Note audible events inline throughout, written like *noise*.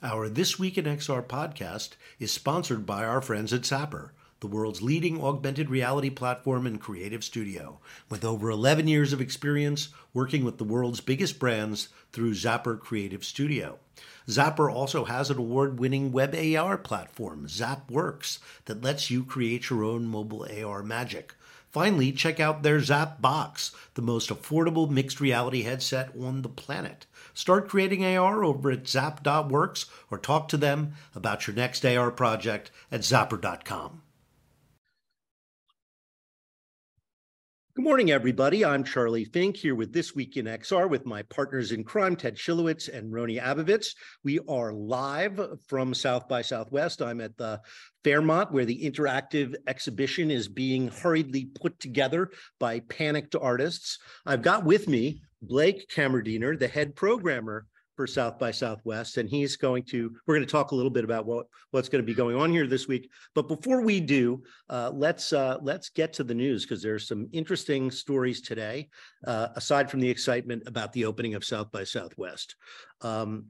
Our This Week in XR podcast is sponsored by our friends at Zappar, the world's leading augmented reality platform and creative studio, with over 11 years of experience working with the world's biggest brands through Zappar Creative Studio. Zappar also has an award winning web AR platform, ZapWorks, that lets you create your own mobile AR magic. Finally, check out their Zap Box, the most affordable mixed reality headset on the planet. Start creating AR over at zap.works or talk to them about your next AR project at zappar.com. Good morning, everybody. I'm Charlie Fink here with This Week in XR with my partners in crime, Ted Schilowitz and Rony Abovitz. We are live from South by Southwest. I'm at the Fairmont, where the interactive exhibition is being hurriedly put together by panicked artists. I've got with me Blake Kammerdiener, the head programmer for South by Southwest, and he's going to. We're going to talk a little bit about what what's going to be going on here this week. But before we do, uh, let's uh, let's get to the news because there's some interesting stories today. Uh, aside from the excitement about the opening of South by Southwest, um,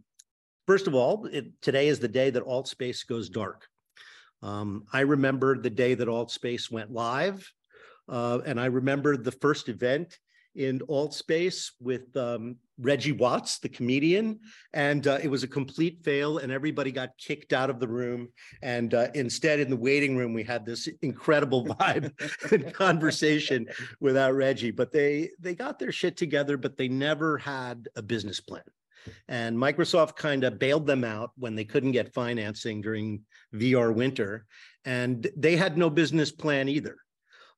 first of all, it, today is the day that AltSpace goes dark. Um, I remember the day that AltSpace went live, uh, and I remember the first event in AltSpace with um, Reggie Watts, the comedian, and uh, it was a complete fail, and everybody got kicked out of the room. And uh, instead, in the waiting room, we had this incredible vibe *laughs* and conversation without Reggie. But they they got their shit together, but they never had a business plan. And Microsoft kind of bailed them out when they couldn't get financing during VR winter, and they had no business plan either.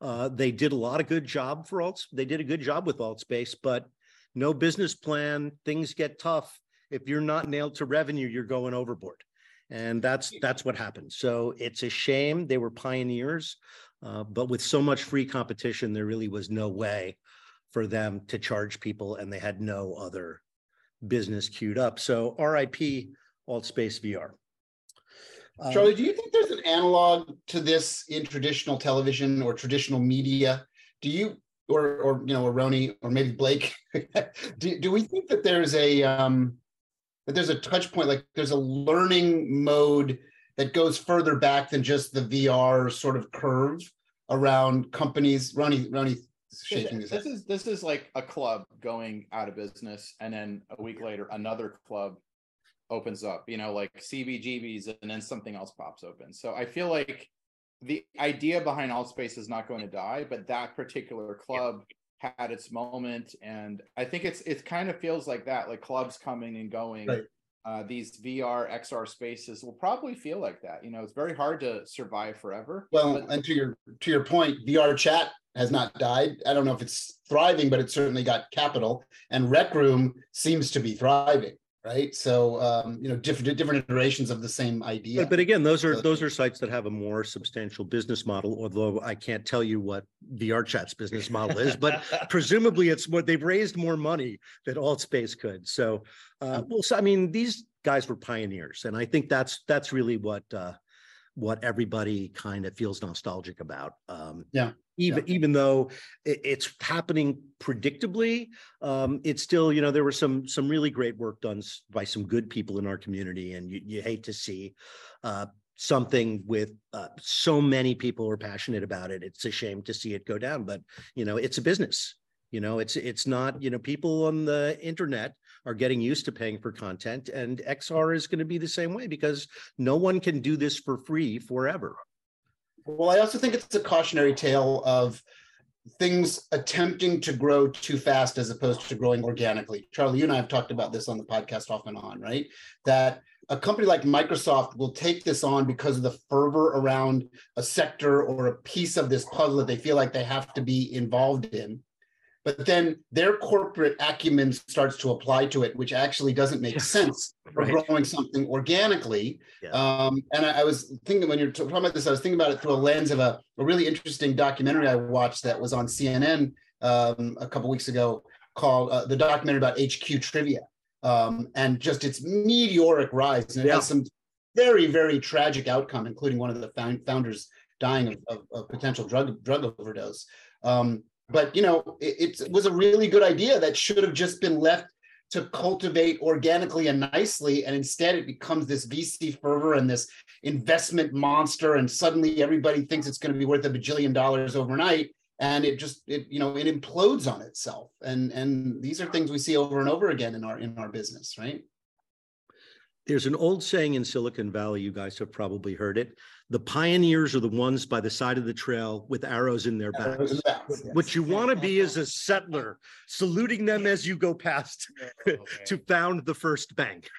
Uh, they did a lot of good job for alt. They did a good job with AltSpace, but no business plan. Things get tough. If you're not nailed to revenue, you're going overboard, and that's that's what happened. So it's a shame. They were pioneers, uh, but with so much free competition, there really was no way for them to charge people, and they had no other business queued up. So RIP AltSpaceVR. Um, Charlie, do you think there's an analog to this in traditional television or traditional media? Do you, or or you know, or Rony, or maybe Blake, *laughs* do, do we think that there's a um, that there's a touch point, like there's a learning mode that goes further back than just the VR sort of curve around companies? Rony, Rony, shaking his head. This is this is like a club going out of business, and then a week later, another club opens up, you know, like CBGBs and then something else pops open. So I feel like the idea behind AltSpace is not going to die, but that particular club had its moment. And I think it's it kind of feels like that, like clubs coming and going. Right. Uh, these VR XR spaces will probably feel like that. You know, it's very hard to survive forever. Well, but- and to your to your point, VRChat has not died. I don't know if it's thriving, but it certainly got capital. And Rec Room seems to be thriving right? So um, you know different different iterations of the same idea. But, but, again those are those are sites that have a more substantial business model although i can't tell you what VRChat's business model is but *laughs* presumably it's what they've raised more money than AltSpace could. So uh, well so, i mean these guys were pioneers and i think that's that's really what uh, what everybody kind of feels nostalgic about um, yeah even yeah. even though it's happening predictably um, it's still you know there was some some really great work done by some good people in our community and you, you hate to see uh, something with uh, so many people who are passionate about it it's a shame to see it go down but you know it's a business you know it's it's not you know people on the internet are getting used to paying for content and xr is going to be the same way because no one can do this for free forever well, I also think it's a cautionary tale of things attempting to grow too fast as opposed to growing organically. Charlie, you and I have talked about this on the podcast off and on, right? That a company like Microsoft will take this on because of the fervor around a sector or a piece of this puzzle that they feel like they have to be involved in but then their corporate acumen starts to apply to it, which actually doesn't make sense *laughs* for right. growing something organically. Yeah. Um, and I, I, was thinking when you're talking about this, I was thinking about it through a lens of a, a really interesting documentary I watched that was on CNN um, a couple weeks ago called uh, the documentary about HQ Trivia um, and just its meteoric rise. And it yeah. has some very, very tragic outcome, including one of the founders dying of, of, of potential drug drug overdose. Um, but you know, it, it, was a really good idea that should have just been left to cultivate organically and nicely. And instead, it becomes this VC fervor and this investment monster. And suddenly everybody thinks it's going to be worth a bajillion dollars overnight. And it just it you know it implodes on itself. And and these are things we see over and over again in our in our business, right? There's an old saying in Silicon Valley, you guys have probably heard it. The pioneers are the ones by the side of the trail with arrows in their backs. Arrows in the backs, yes. What you want to be is a *laughs* settler, saluting them as you go past *laughs* to found the first bank. *laughs*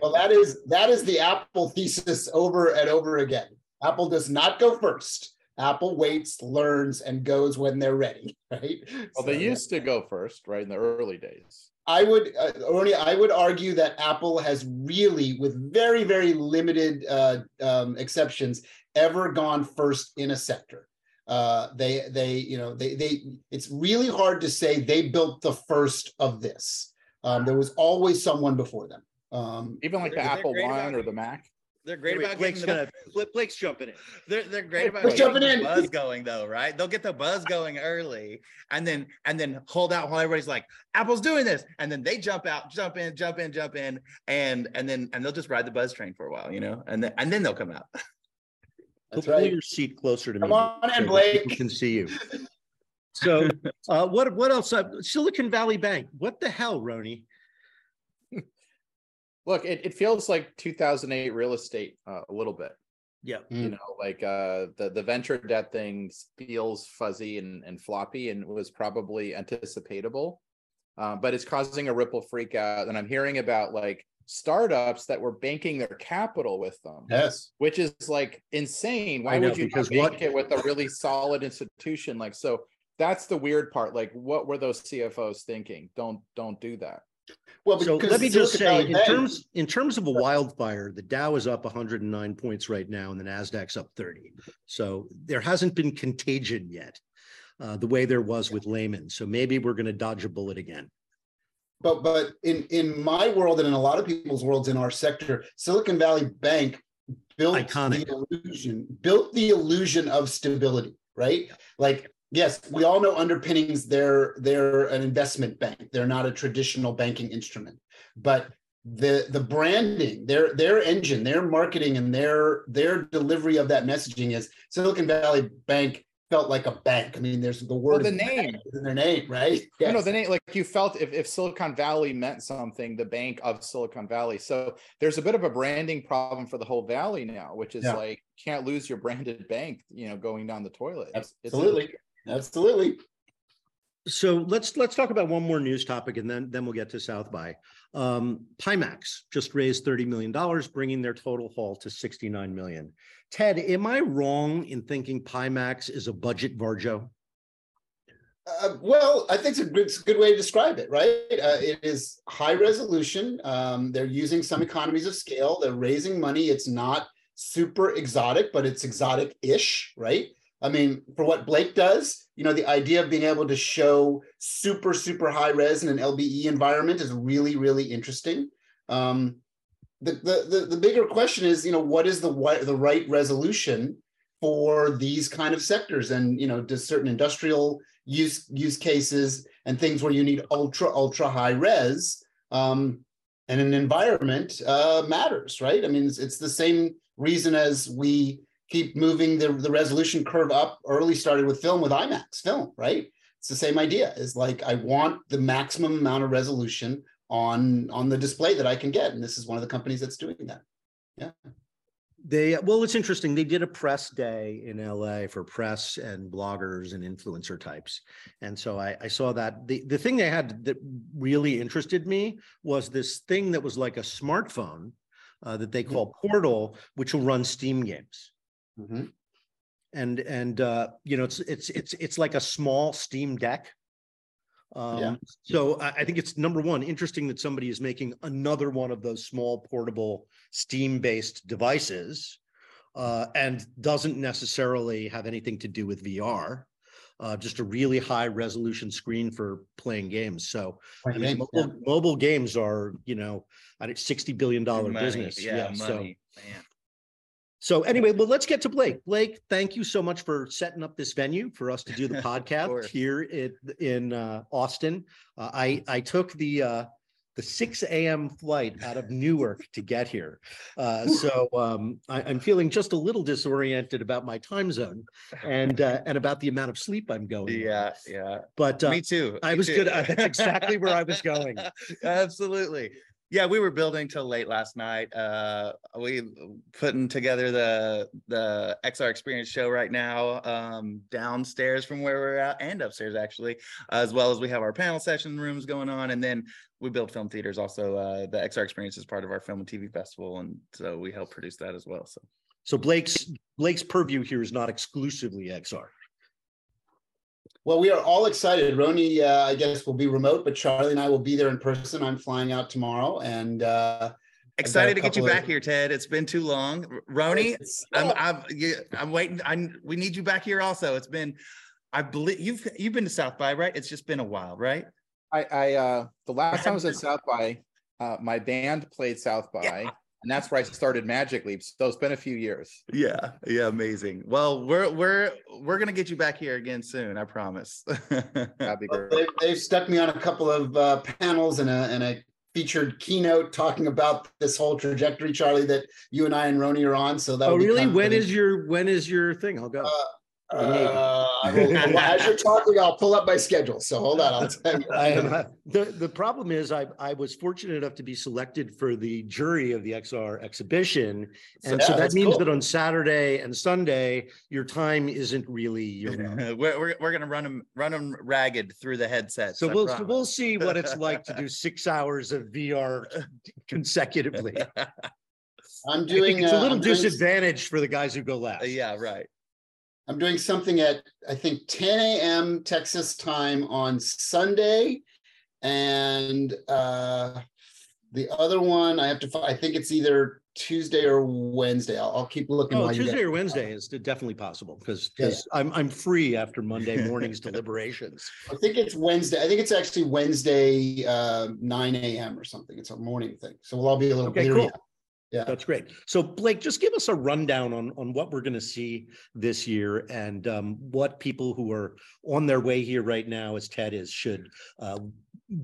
Well, that is that is the Apple thesis over and over again. Apple does not go first. Apple waits, learns, and goes when they're ready, right? Well, they So, used to go first, right, in the early days. I would, uh, Rony, I would argue that Apple has really, with very, very limited uh, um, exceptions, ever gone first in a sector. Uh, they, they, you know, they, they. It's really hard to say they built the first of this. Um, there was always someone before them. Um, Even like the Apple One or the Mac. They're great Wait, about Blake's getting the, gonna, Blake- Blake's jumping in. they're, they're great about We're getting jumping the in. buzz going though, right? They'll get the buzz going early and then and then hold out while everybody's like, Apple's doing this. And then they jump out, jump in, jump in, jump in, and and then and they'll just ride the buzz train for a while, you know, and then and then they'll come out. that's Pull right. your seat closer to me. Come on in, so that people Blake. Can see you. *laughs* So, uh, what, what else? Uh, Silicon Valley Bank, what the hell, Rony? Look, it, it feels like 2008 real estate uh, a little bit. Yeah. You Mm. know, like uh, the the venture debt thing feels fuzzy and, and floppy and was probably anticipatable, uh, but it's causing a ripple freak out. And I'm hearing about like startups that were banking their capital with them, Yes. which is like insane. Why know, would you because not bank what- it with a really solid institution? Like, so that's the weird part. Like, what were those CFOs thinking? Don't don't do that. Well, So let me just say, in terms, in terms of a wildfire, the Dow is up hundred and nine points right now and the NASDAQ's up thirty. So there hasn't been contagion yet, uh, the way there was with Lehman. So maybe we're going to dodge a bullet again. But but in in my world and in a lot of people's worlds in our sector, Silicon Valley Bank built Iconic. the illusion, built the illusion of stability, right? Like yes, we all know underpinnings. They're they're an investment bank. They're not a traditional banking instrument, but the the branding, their their engine, their marketing, and their their delivery of that messaging is Silicon Valley Bank felt like a bank. I mean, there's the Well, word the name. in their name, right? You know, Yes. the name, like you felt if, if Silicon Valley meant something, the bank of Silicon Valley. So there's a bit of a branding problem for the whole valley now, which is Yeah. like can't lose your branded bank, you know, going down the toilet. It's- it's- Absolutely. So let's let's talk about one more news topic and then then we'll get to South by. Um, Pimax just raised thirty million dollars, bringing their total haul to sixty nine million. Ted, am I wrong in thinking Pimax is a budget Varjo? Uh, well, I think it's a good, it's a good way to describe it, right? Uh, it is high resolution. Um, they're using some economies of scale. They're raising money. It's not super exotic, but it's exotic-ish, right? I mean, for what Blake does, you know, the idea of being able to show super, super high res in an LBE environment is really, really interesting. Um, the, the, the, bigger question is, you know, what is the, the right resolution for these kind of sectors? And, you know, does certain industrial use use cases and things where you need ultra ultra high res um, and an environment uh, matters, right? I mean, it's, it's the same reason as we keep moving the, the resolution curve up. Early started with film with IMAX film, right? It's the same idea. Is like I want the maximum amount of resolution on on the display that I can get, and this is one of the companies that's doing that. Yeah. They well, it's interesting. They did a press day in LA for press and bloggers and influencer types, and so I, I saw that. the The thing they had that really interested me was this thing that was like a smartphone uh, that they call Portal, which will run Steam games. Mhm. and and uh you know it's it's it's it's like a small steam deck Yeah. um so I, I think it's number one interesting that somebody is making another one of those small portable steam based devices uh and doesn't necessarily have anything to do with vr uh just a really high resolution screen for playing games so I mean, mobile, mobile games are you know at a 60 billion dollar business Yeah, so money. man. So anyway, well, let's get to Blake. Blake, thank you so much for setting up this venue for us to do the *laughs* podcast here in in uh, Austin. Uh, I I took the uh, the six AM flight out of Newark to get here. Uh, so um, I, I'm feeling just a little disoriented about my time zone and uh, and about the amount of sleep I'm going. Yeah, yeah. But uh, Me too. I was too. good. That's exactly where I was going. *laughs* Absolutely. Yeah, we were building till late last night. Uh, we putting together the the XR Experience show right now, um, downstairs from where we're at, and upstairs actually, as well as we have our panel session rooms going on, and then we build film theaters. Also, uh, the XR Experience is part of our film and TV festival, and so we help produce that as well. So So Blake's Blake's purview here is not exclusively XR. Well, we are all excited. Rony, uh, I guess, will be remote, but Charlie and I will be there in person. I'm flying out tomorrow, and uh, excited to get you of- back here, Ted. It's been too long, Rony. it's- I'm I'm I'm waiting. I we need you back here also. It's been I believe you've you've been to South by, right? It's just been a while, right? I, I, uh, the last time I was at *laughs* South by, uh, my band played South by, and that's where I started Magic Leap. So it's been a few years. Yeah, yeah, amazing. Well, we're we're we're gonna get you back here again soon. I promise. *laughs* That'd be Well, great. They've, they've stuck me on a couple of uh, panels and a, and a featured keynote talking about this whole trajectory, Charlie, that you and I and Roni are on. So that. Oh, really? When is your when is your thing? I'll go. Uh, I will- well, as you're talking, I'll pull up my schedule. So hold on, I'll tell you. I am, uh, the, the problem is I, I was fortunate enough to be selected for the jury of the XR exhibition. And Yeah, so that means cool. that on Saturday and Sunday, your time isn't really your. *laughs* we're, we're we're gonna run them run them ragged through the headsets. So I we'll, so promise. we'll see what it's like to do *laughs* six hours of VR *laughs* consecutively. I I'm doing. it's a uh, little I'm doing- disadvantaged for the guys who go last. yeah, right. I'm doing something at, I think, ten AM Texas time on Sunday. And uh, the other one, I have to, I think it's either Tuesday or Wednesday. I'll, I'll keep looking. Oh, Tuesday or Wednesday is definitely possible because, Yeah, yeah. because I'm, I'm free after Monday morning's *laughs* deliberations. I think it's Wednesday. I think it's actually Wednesday, uh, nine AM or something. It's a morning thing. So we'll all be a little Okay, bleary. Cool. That's great. So Blake, just give us a rundown on, on what we're going to see this year and um, what people who are on their way here right now, as Ted is, should uh,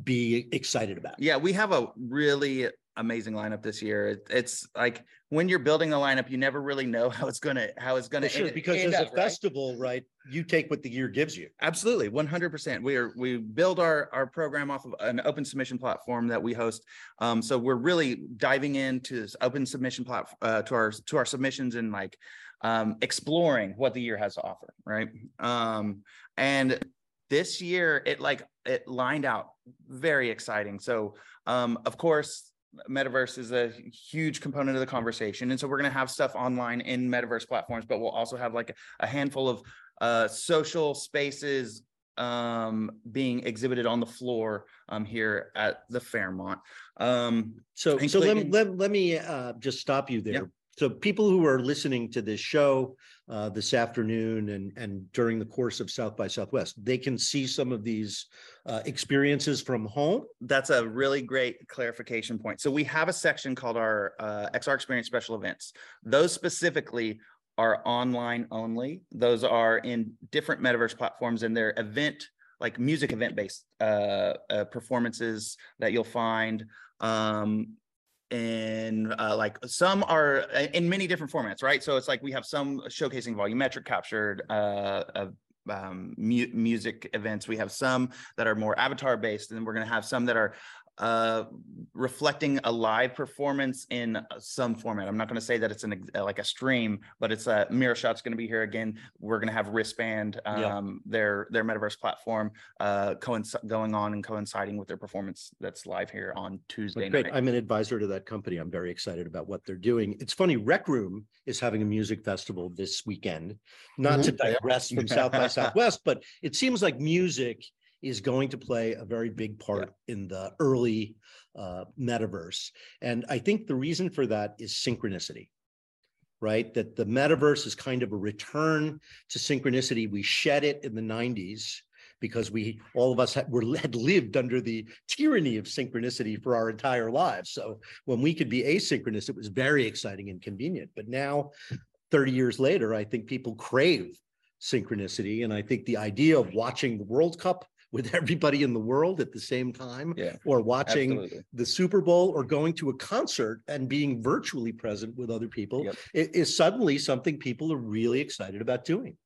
be excited about. Yeah, we have a really amazing lineup this year. It- It's like when you're building the lineup, you never really know *laughs* how it's gonna how it's gonna Well, sure, end- because end there's a up, right? festival, right? You take what the year gives you. Absolutely, one hundred percent. We are we build our our program off of an open submission platform that we host. Um, so we're really diving into this open submission platform uh, to our to our submissions and like um, exploring what the year has to offer, right? Um, and this year it like it lined out very exciting. So um, of course. Metaverse is a huge component of the conversation. And so we're going to have stuff online in metaverse platforms, but we'll also have like a handful of uh, social spaces um, being exhibited on the floor um, here at the Fairmont. Um, So, so let, me- let, let me uh, just stop you Yeah. So people who are listening to this show uh, this afternoon and, and during the course of South by Southwest, they can see some of these uh, experiences from home. that's a really great clarification point. So we have a section called our uh, XR Experience Special Events. Those specifically are online only. Those are in different metaverse platforms and they're event like music event based uh, uh, performances that you'll find. Um, and uh, like some are uh, in many different formats, right? So it's like we have some showcasing volumetric captured uh, um, mu- music events. We have some that are more avatar based, and we're going to have some that are uh, reflecting a live performance in uh, some format. I'm not going to say that it's an uh, like a stream, but it's a Miro Shot's going to be here again. We're going to have wristband, Yeah. um, their their metaverse platform, uh, coinc- going on and coinciding with their performance that's live here on Tuesday Great. night. I'm an advisor to that company. I'm very excited about what they're doing. It's funny, Rec Room is having a music festival this weekend. Not to digress from South by *laughs* Southwest, but it seems like music is going to play a very big part in the early uh, metaverse. And I think the reason for that is synchronicity. Right? That the metaverse is kind of a return to synchronicity. We shed it in the 90s because we all of us had, were had lived under the tyranny of synchronicity for our entire lives. So when we could be asynchronous, it was very exciting and convenient. But now, 30 years later, I think people crave synchronicity. And I think the idea of watching the World Cup with *laughs* everybody in the world at the same time Yeah, or watching absolutely. the Super Bowl or going to a concert and being virtually present with other people Yep. is suddenly something people are really excited about doing.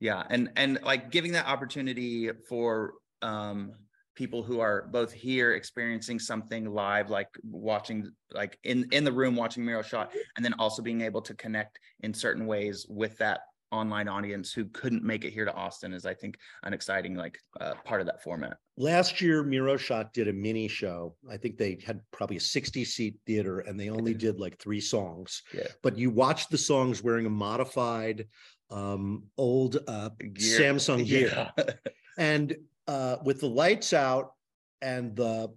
Yeah, and and like giving that opportunity for um people who are both here experiencing something live, like watching like in in the room watching Miro Shot, and then also being able to connect in certain ways with that online audience who couldn't make it here to Austin is I think an exciting like uh, part of that format. Last year, Miro Shot did a mini show. I think they had probably a 60 seat theater and they only did like three songs. Yeah. But you watched the songs wearing a modified um old uh Gear. Samsung gear. Yeah. *laughs* And uh with the lights out and the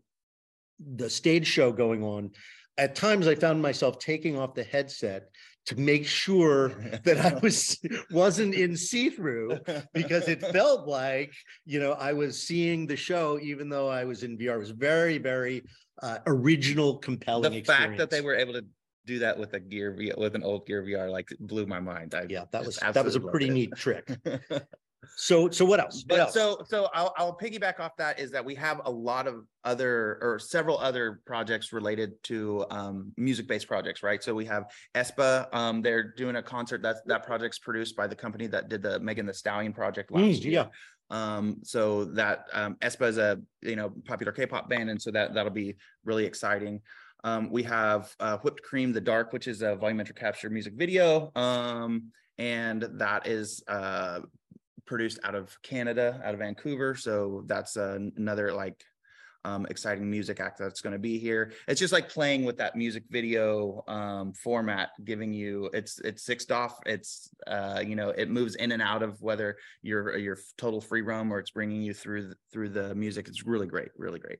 the stage show going on, at times I found myself taking off the headset to make sure *laughs* that I was wasn't in see-through because it *laughs* felt like you know I was seeing the show even though I was in VR. It was very very uh, original, compelling. the fact that they were able to do that with a gear with an old gear VR like blew my mind. I yeah, that was that was a pretty loved neat trick. *laughs* So so what else? What else? so so I'll I'll piggyback off that is that we have a lot of other or several other projects related to um music based projects, right? So we have aespa, um they're doing a concert that's that project's produced by the company that did the Megan Thee Stallion project Mm, last year. yeah. Um so that um aespa is a you know popular K-pop band and so that that'll be really exciting. Um we have uh Whipped Cream the Dark which is a volumetric capture music video um and that is uh produced out of Canada, out of Vancouver. So that's uh, another like um, exciting music act that's going to be here. It's just like playing with that music video um, format, giving you it's it's six DoF. It's uh, you know it moves in and out of whether you're you're total free roam or it's bringing you through the, through the music. It's really great, really great.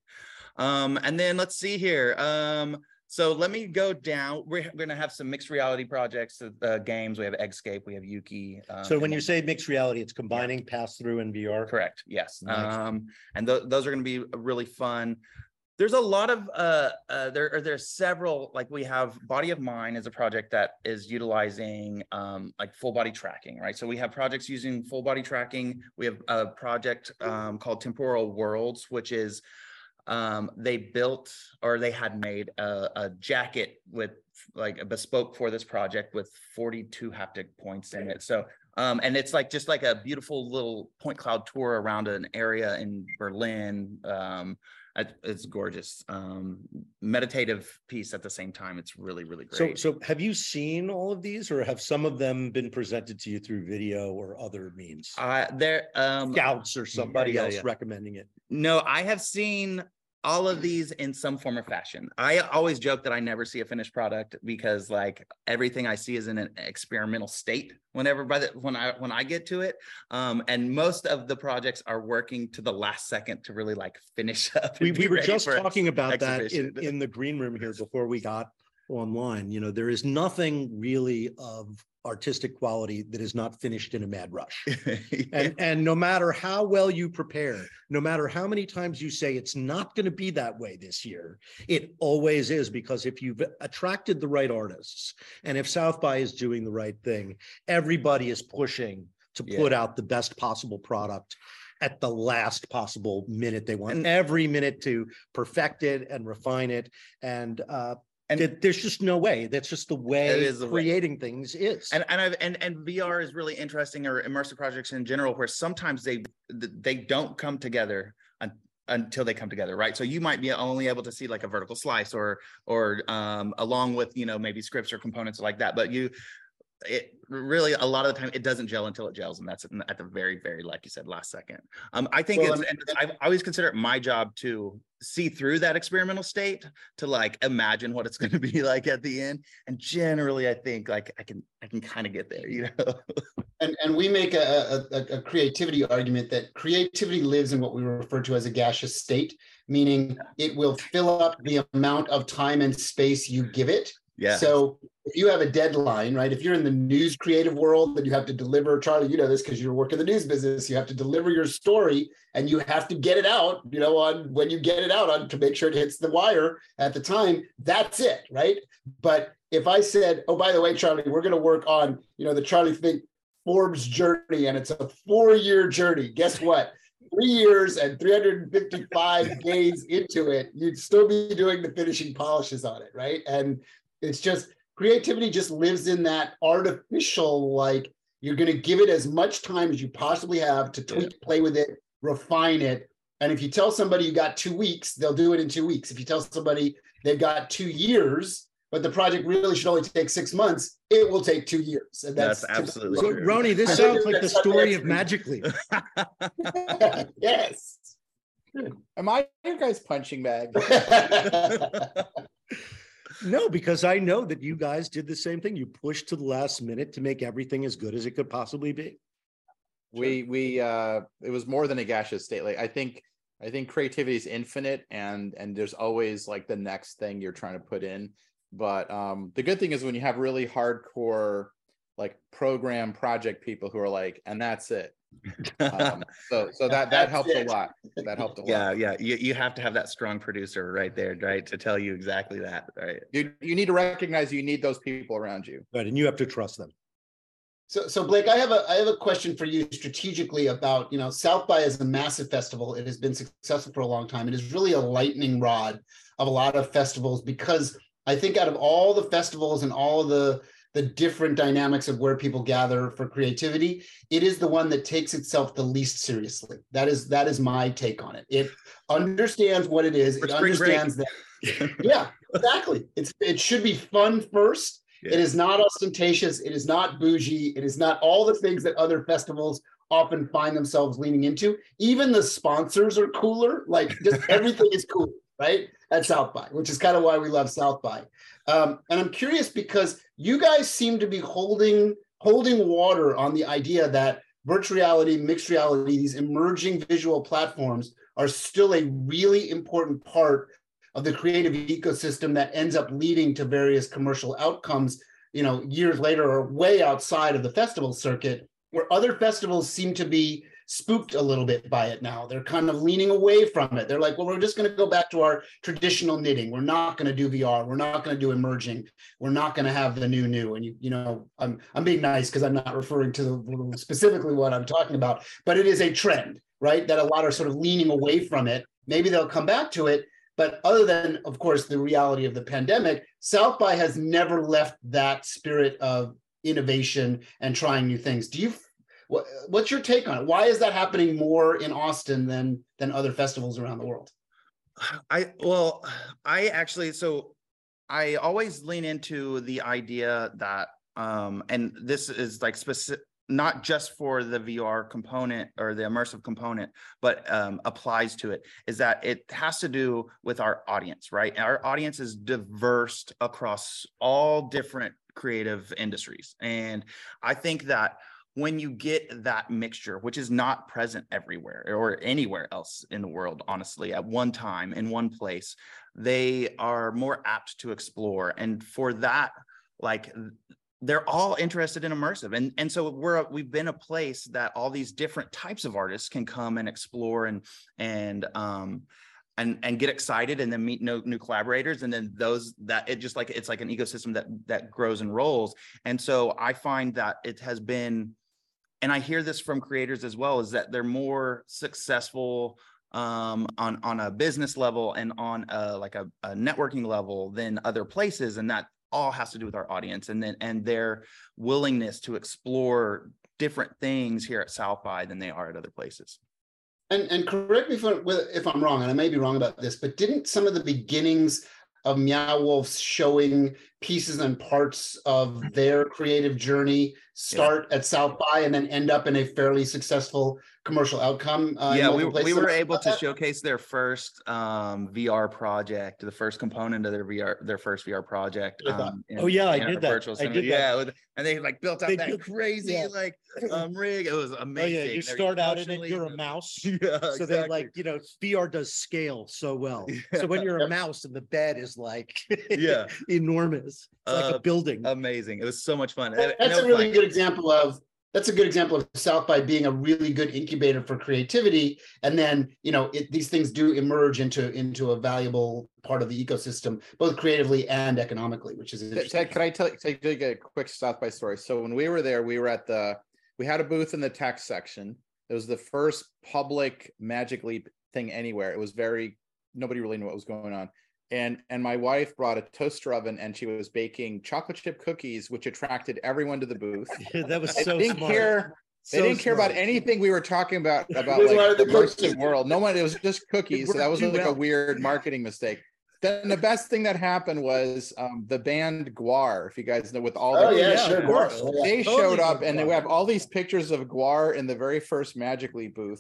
Um, and then let's see here. Um, so let me go down. We're, we're gonna have some mixed reality projects, uh, games. We have Eggscape, we have Yuki. um, So when you say mixed reality, it's combining pass through and VR. Correct. Yes. Nice. Um, and tho- those are going to be really fun. There's a lot of uh, uh there are there's several like we have Body of Mind is a project that is utilizing um like full body tracking, right? So we have projects using full body tracking. We have a project um called Temporal Worlds, which is um they built or they had made a, a jacket with like a bespoke for this project with 42 haptic points in it. So um and it's like just like a beautiful little point cloud tour around an area in berlin um it's gorgeous um meditative piece at the same time it's really really So great so have you seen all of these or have some of them been presented to you through video or other means? uh there um Scouts or somebody yeah, else yeah. recommending it. No, I have seen all of these in some form or fashion. I always joke that I never see a finished product because like everything I see is in an experimental state whenever by the when I when I get to it. Um, and most of the projects are working to the last second to really like finish *laughs* up. We, we were just talking about that in, in the green room here before we got online. You know, there is nothing really of artistic quality that is not finished in a mad rush. *laughs* And and no matter how well you prepare, no matter how many times you say it's not going to be that way this year, it always is because if you've attracted the right artists and if South by is doing the right thing, everybody is pushing to Yeah. put out the best possible product at the last possible minute they want And- every minute to perfect it and refine it and uh And- there- there's just no way. That's just the way the way. creating things is. And and I've and and VR is really interesting or immersive projects in general where sometimes they they don't come together un, until they come together right? So you might be only able to see like a vertical slice or or um along with you know maybe scripts or components like that but you it really a lot of the time it doesn't gel until it gels and that's at the very very like you said last second. Um i think Well, it's and i always consider it my job to see through that experimental state to like imagine what it's going to be *laughs* like at the end. And generally i think like i can i can kind of get there you know? And, and we make a, a, a- a creativity argument that creativity lives in what we refer to as a gaseous state, meaning it will fill up the amount of time and space you give it. yeah So if you have a deadline, right? If you're in the news creative world, then you have to deliver. Charlie, you know this because you're working the news business. You have to deliver your story, and you have to get it out. You know, on when you get it out on to make sure it hits the wire at the time. That's it, right? But if I said, "Oh, by the way, Charlie, we're going to work on you know the Charlie Fink Forbes journey, and it's a four-year journey," guess what? three years and 355 *laughs* days into it, you'd still be doing the finishing polishes on it, right? And it's just creativity just lives in that artificial, like you're going to give it as much time as you possibly have to tweak, yeah. play with it, refine it. And if you tell somebody you got two weeks, they'll do it in two weeks. If you tell somebody they've got two years, but the project really should only take six months, it will take two years. And that's, that's absolutely so, true. Rony, this sounds like the story of Magic Leap. *laughs* *laughs* yes. Am I your guys' punching bag? *laughs* no, because I know that you guys did the same thing. You pushed to the last minute to make everything as good as it could possibly be. We we uh it was more than a gaseous state. Like I think I think creativity is infinite and and there's always like the next thing you're trying to put in. But um the good thing is when you have really hardcore like program project people who are like, and that's it. Um, so so that that helps it. a lot. That helped a lot. Yeah, yeah. You, you have to have that strong producer right there, right, to tell you exactly that, right? You you need to recognize you need those people around you. Right, and you have to trust them. So, so Blake, I have a I have a question for you strategically about you know South by is a massive festival. It has been successful for a long time. It is really a lightning rod of a lot of festivals because I think out of all the festivals and all the the different dynamics of where people gather for creativity, it is the one that takes itself the least seriously. That is that is my take on it. It understands what it is. For it understands break. that. *laughs* yeah, exactly. It's it should be fun first yeah. It is not ostentatious. It is not bougie. It is not all the things that other festivals often find themselves leaning into. Even the sponsors are cooler. Like just *laughs* everything is cool, right? At South by, which is kind of why we love South by. Um, and I'm curious because you guys seem to be holding holding water on the idea that virtual reality, mixed reality, these emerging visual platforms are still a really important part of the creative ecosystem that ends up leading to various commercial outcomes you know years later or way outside of the festival circuit where other festivals seem to be spooked a little bit by it now. They're kind of leaning away from it. They're like well we're just going to go back to our traditional knitting. We're not going to do vr we're not going to do emerging. We're not going to have the new new. And you you know i'm i'm being nice because i'm not referring to specifically what i'm talking about but it is a trend right that a lot are sort of leaning away from it. Maybe they'll come back to it but other than, of course, the reality of the pandemic, South by has never left that spirit of innovation and trying new things. Do you? What, what's your take on it? Why is that happening more in Austin than than other festivals around the world? I well, I actually so I always lean into the idea that um and this is like specific not just for the VR component or the immersive component, but um, applies to it, is that it has to do with our audience, right? Our audience is diverse across all different creative industries. And I think that when you get that mixture, which is not present everywhere or anywhere else in the world, honestly, at one time in one place, they are more apt to explore. And for that, like they're all interested in immersive. And and so we're we've been a place that all these different types of artists can come and explore and and um and and get excited and then meet no, new collaborators. And then those that it just like it's like an ecosystem that that grows and rolls. And so i find that it has been and i hear this from creators as well is that they're more successful um, on on a business level and on a, like a, a networking level than other places and that all has to do with our audience and then and their willingness to explore different things here at South by than they are at other places. And, and correct me if I'm, if I'm wrong, and I may be wrong about this, but didn't some of the beginnings of Meow Wolf showing pieces and parts of their creative journey start yeah. at South by and then end up in a fairly successful commercial outcome. Uh, yeah, we, we were able to that? showcase their first um, VR project, the first component of their VR, their first VR project. Um, in, oh yeah, I did that. I did yeah, with, and they like built up they that did, crazy yeah. like um, *laughs* rig. It was amazing. Oh, yeah, you start out in it, you're a *laughs* mouse. yeah, exactly. so exactly. they like you know VR does scale so well. Yeah. *laughs* So when you're a mouse and the bed is like yeah enormous, it's uh, like a uh, building. Amazing. It was so much fun. That's a really fun. good example of that's a good example of South by being a really good incubator for creativity. And then, you know, it, these things do emerge into into a valuable part of the ecosystem, both creatively and economically, which is interesting. Ted, can I tell, tell you a quick South by story? So when we were there, we were at the we had a booth in the tech section. It was the first public Magic Leap thing anywhere. It was very nobody really knew what was going on. And and my wife brought a toaster oven and she was baking chocolate chip cookies, which attracted everyone to the booth. *laughs* That was They so didn't smart. care. They didn't care about anything we were talking about *laughs* about like the the virtual cookies. world. No one. It was just cookies. So that was worked too like a weird marketing mistake. Then the best thing that happened was um, the band Gwar. If you guys know, with all the Oh yeah, yeah, sure. of course. Oh, yeah. they Totally showed up and they Gwar. have all these pictures of Gwar in the very first Magic Leap booth.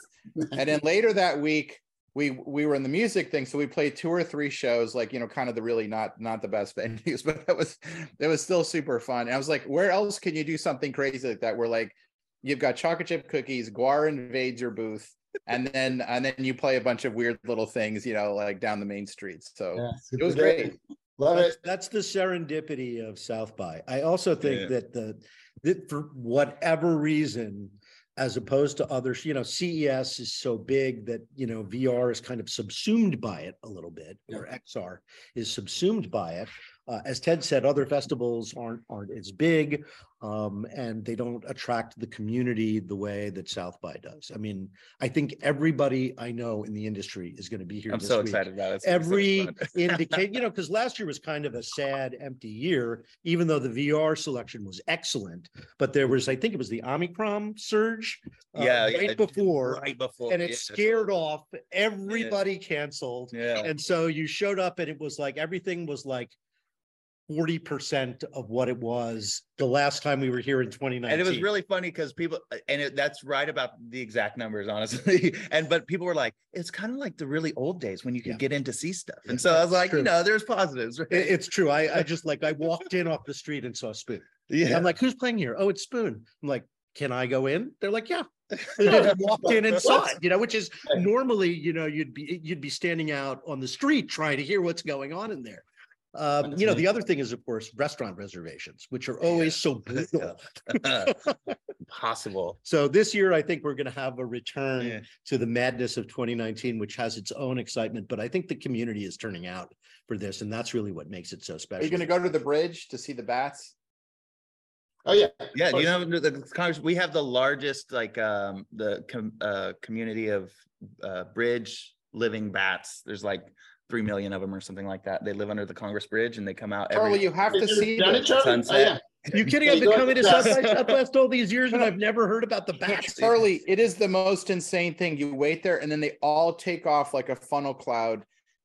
And then later that week, we we were in the music thing, so we played two or three shows, like you know, kind of the really not not the best *laughs* venues, but that was it was still super fun. And I was like, where else can you do something crazy like that? Where like you've got chocolate chip cookies, Gwar invades your booth, and then and then you play a bunch of weird little things, you know, like down the main streets. So Yeah, it was great. Love That's, it. that's the serendipity of South by. I also think Yeah. that the, that for whatever reason, as opposed to others, you know, CES is so big that, you know, VR is kind of subsumed by it a little bit, or XR is subsumed by it. Uh, as Ted said, other festivals aren't, aren't as big, um, and they don't attract the community the way that South by does. I mean, I think everybody I know in the industry is going to be here. I'm this so week excited about it. It's so every fun. *laughs* indicate, you know, because last year was kind of a sad, empty year, even though the VR selection was excellent. But there was, I think it was the Omicron surge. uh, yeah, Right yeah, before, right before, and it yeah. scared off, everybody canceled. Yeah, And so you showed up and it was like, everything was like forty percent of what it was the last time we were here in twenty nineteen. and it was really funny because people, and it, that's right about the exact numbers, honestly. *laughs* And but people were like, it's kind of like the really old days when you could Yeah. get in to see stuff. Yeah, And so I was like, true. you know, there's positives. Right? It- it's true. I, I *laughs* just like, I walked in off the street and saw Spoon. yeah, I'm like, who's playing here? Oh, it's Spoon. I'm like, can I go in? They're like, yeah. *laughs* Walked in and saw it, you know, which is normally, you know, you'd be, you'd be standing out on the street trying to hear what's going on in there. Um, you know, the other thing is, of course, restaurant reservations, which are always so brutal. *laughs* possible. So this year, I think we're going to have a return Yeah. to the madness of 2019, which has its own excitement. But I think the community is turning out for this, and that's really what makes it so special. Are special. you going to go to the bridge to see the bats? Oh yeah. Yeah, you know, the, the Congress, we have the largest, like, um, the com- uh, community of uh, bridge living bats. There's like three million of them or something like that. They live under the Congress Bridge and they come out Charlie, every. Oh, you have to see done it, this. Charlie? Oh, sunset. You kidding? I've been coming to to South by Southwest all these years and I've never heard about the bats. Charlie, it is the most insane thing. You wait there and then they all take off like a funnel cloud.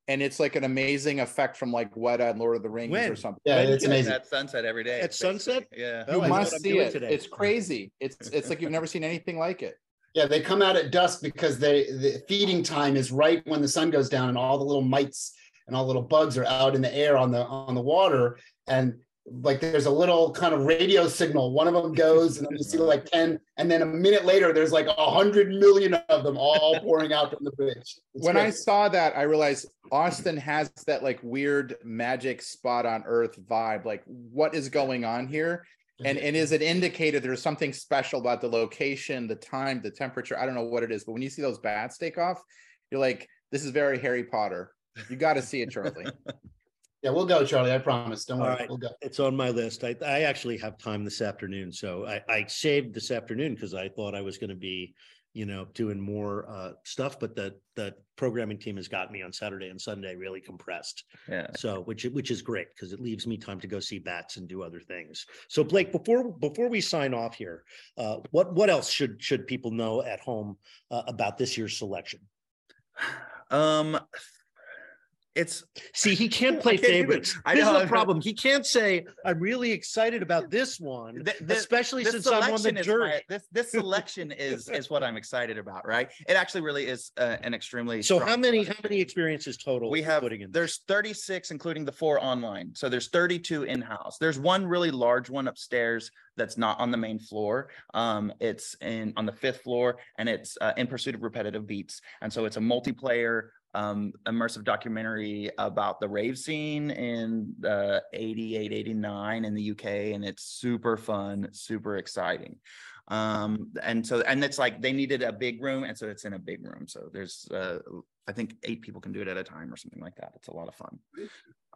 And it's like an amazing effect from like Weta and Lord of the Rings When? or something. Yeah, When it's amazing. At sunset every day. At sunset? Yeah. Oh, You I know what must see it. today. It's crazy. It's it's like you've never seen anything like it. Yeah, they come out at dusk because they the feeding time is right when the sun goes down and all the little mites and all the little bugs are out in the air on the on the water and like there's a little kind of radio signal. One of them goes and then you see like 10 and then a minute later there's like a hundred million of them all pouring out from the bridge. It's when I saw that, I realized Austin has that like weird magic spot on earth vibe. Like, what is going on here? And and is it indicated there's something special about the location, the time, the temperature? I don't know what it is, but when you see those bats take off, you're like, this is very Harry Potter. You got to see it, Charlie. *laughs* yeah, we'll go, Charlie. I promise. Don't All worry. right. We'll go. It's on my list. I, I actually have time this afternoon, so I, I saved this afternoon because I thought I was going to be, you know, doing more uh, stuff, but the, the programming team has got me on Saturday and Sunday really compressed. Yeah. So, which, which is great because it leaves me time to go see bats and do other things. So Blake, before, before we sign off here, uh, what, what else should, should people know at home uh, about this year's selection? Um, it's See, he can't *laughs* play can't do it. favorites. I This is know, the I- problem. He can't say, I'm really excited about this one, Th- especially this since I'm on the selection jury. my- this this selection is is what I'm excited about, right? It actually really is uh, an extremely So how many, how many experiences total? we have putting in? there's 36 including the four online so there's 32 in-house there's one really large one upstairs that's not on the main floor um it's in on the fifth floor and it's uh, in pursuit of repetitive beats and so it's a multiplayer um immersive documentary about the rave scene in uh 88 89 in the uk and it's super fun super exciting um and so and it's like they needed a big room and so it's in a big room so there's uh I think eight people can do it at a time or something like that. It's a lot of fun.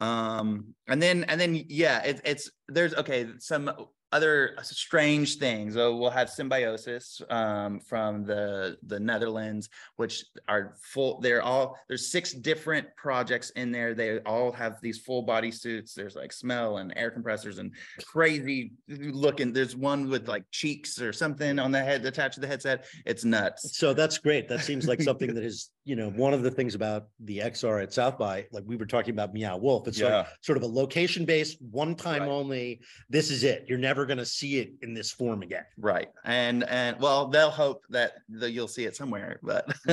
Um, and then and then yeah, it, it's there's okay some other strange things. So we'll have Symbiosis um, from the the Netherlands, which are full. They're all there's six different projects in there. They all have these full body suits. There's like smell and air compressors and crazy looking. There's one with like cheeks or something on the head attached to the headset. It's nuts. So that's great. That seems like something *laughs* that is, you know, one of the things about the XR at South by, like we were talking about Meow Wolf. It's like sort of a location based, one time Right. only. This is it. You're never going to see it in this form again. Right. And and well, they'll hope that the, you'll see it somewhere, but *laughs*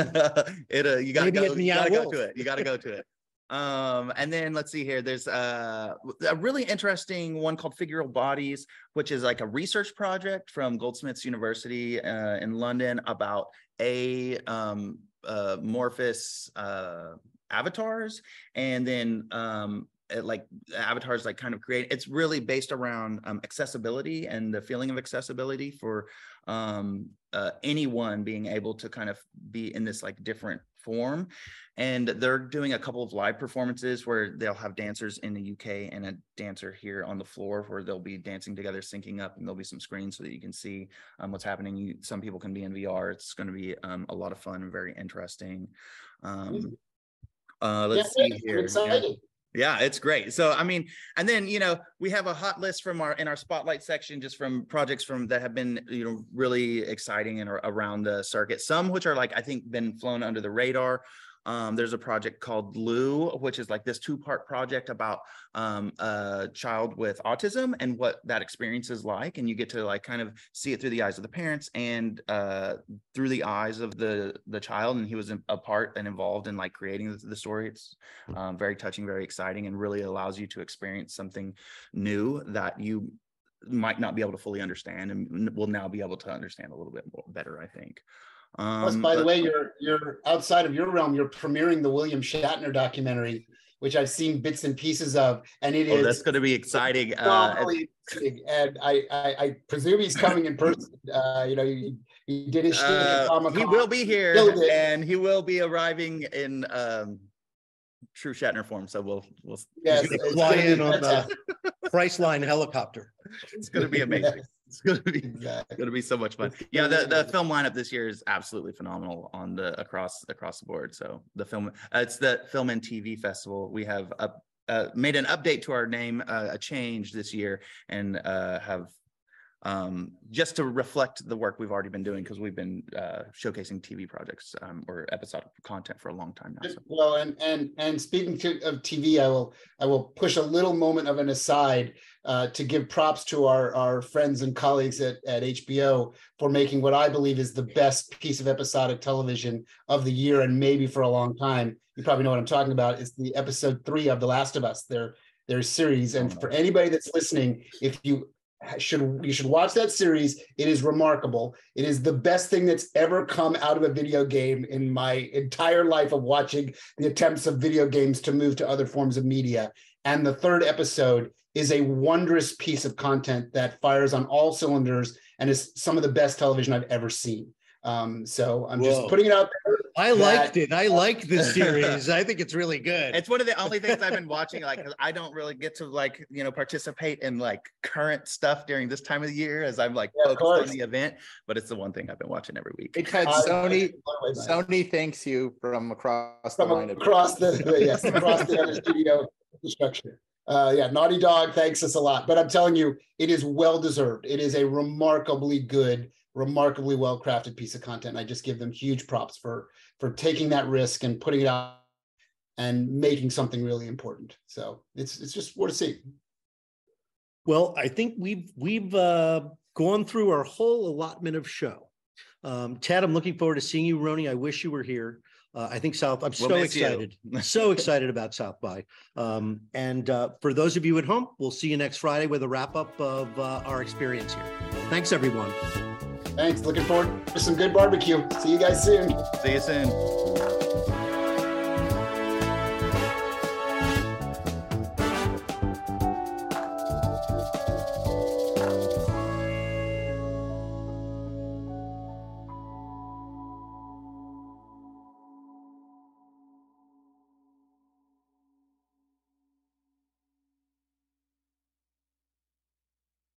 it uh, you gotta go, you gotta go to it. You gotta go to it. Um, and then let's see here. There's uh, a really interesting one called Figural Bodies, which is like a research project from Goldsmiths University uh, in London about a um, uh, morphous uh, avatars, and then um, it, like avatars like kind of create. It's really based around um, accessibility and the feeling of accessibility for um, uh, anyone being able to kind of be in this like different form. And they're doing a couple of live performances where they'll have dancers in the UK and a dancer here on the floor where they'll be dancing together, syncing up, and there'll be some screens so that you can see um, what's happening. You, some people can be in VR. It's going to be um, a lot of fun and very interesting. Um, uh, let's Yeah, see here. Yeah. Yeah, it's great. So I mean, and then you know we have a hot list from our in our spotlight section just from projects from that have been you know really exciting and around the circuit. Some which are like I think been flown under the radar. Um, there's a project called Lou, which is like this two-part project about um, a child with autism and what that experience is like, and you get to like kind of see it through the eyes of the parents and uh, through the eyes of the the child. And he was a part and involved in like creating the, the story. It's um, very touching, very exciting, and really allows you to experience something new that you might not be able to fully understand and will now be able to understand a little bit more better, I think. Plus, Um, by the way, you're you're outside of your realm. You're premiering the William Shatner documentary, which I've seen bits and pieces of, and it oh, that's going to be exciting. Uh. And I, I I presume he's coming in person. *laughs* Uh, you know, he, he did his uh, he will be here and he will be arriving in um, true Shatner form. So we'll, we'll Yes, You're gonna it's fly in on the. Priceline helicopter. *laughs* it's going to be amazing. It's going to be Exactly. to be so much fun. Yeah, the, the film lineup this year is absolutely phenomenal on the across across the board. So the film, uh, it's the Film and TV Festival. We have up, uh, made an update to our name, uh, a change this year, and uh, have um, just to reflect the work we've already been doing because we've been uh, showcasing TV projects um, or episodic content for a long time now. So. Well, and and and speaking to, of TV, I will I will push a little moment of an aside uh, to give props to our our friends and colleagues at at HBO for making what I believe is the best piece of episodic television of the year and maybe for a long time. You probably know what I'm talking about. It's the episode three of The Last of Us. Their their series, and for anybody that's listening, if you should you should watch that series. It is remarkable. It is the best thing that's ever come out of a video game in my entire life of watching the attempts of video games to move to other forms of media. And the third episode is a wondrous piece of content that fires on all cylinders and is some of the best television I've ever seen. Um, so I'm Whoa. just putting it out there. I That- liked it. I like the series. I think it's really good. It's one of the only things I've been watching. Like, 'cause I don't really get to like, you know, participate in like current stuff during this time of the year as I'm like Yeah, focused on the event. But it's the one thing I've been watching every week. Hey, Ted, I- Sony, Sony thanks you from across the line. across the, the- yes, *laughs* across the studio infrastructure. Uh, yeah, Naughty Dog thanks us a lot, but I'm telling you, it is well deserved. It is a remarkably good, remarkably well crafted piece of content. I just give them huge props for for taking that risk and putting it out and making something really important. So it's it's just worth seeing. Well, I think we've we've uh, gone through our whole allotment of show. Um, Ted, I'm looking forward to seeing you, Rony. I wish you were here. Uh, I think South. I'm We'll so excited, *laughs* so excited about South by. Um, and uh, for those of you at home, we'll see you next Friday with a wrap up of uh, our experience here. Thanks, everyone. Thanks. Looking forward to some good barbecue. See you guys soon. See you soon.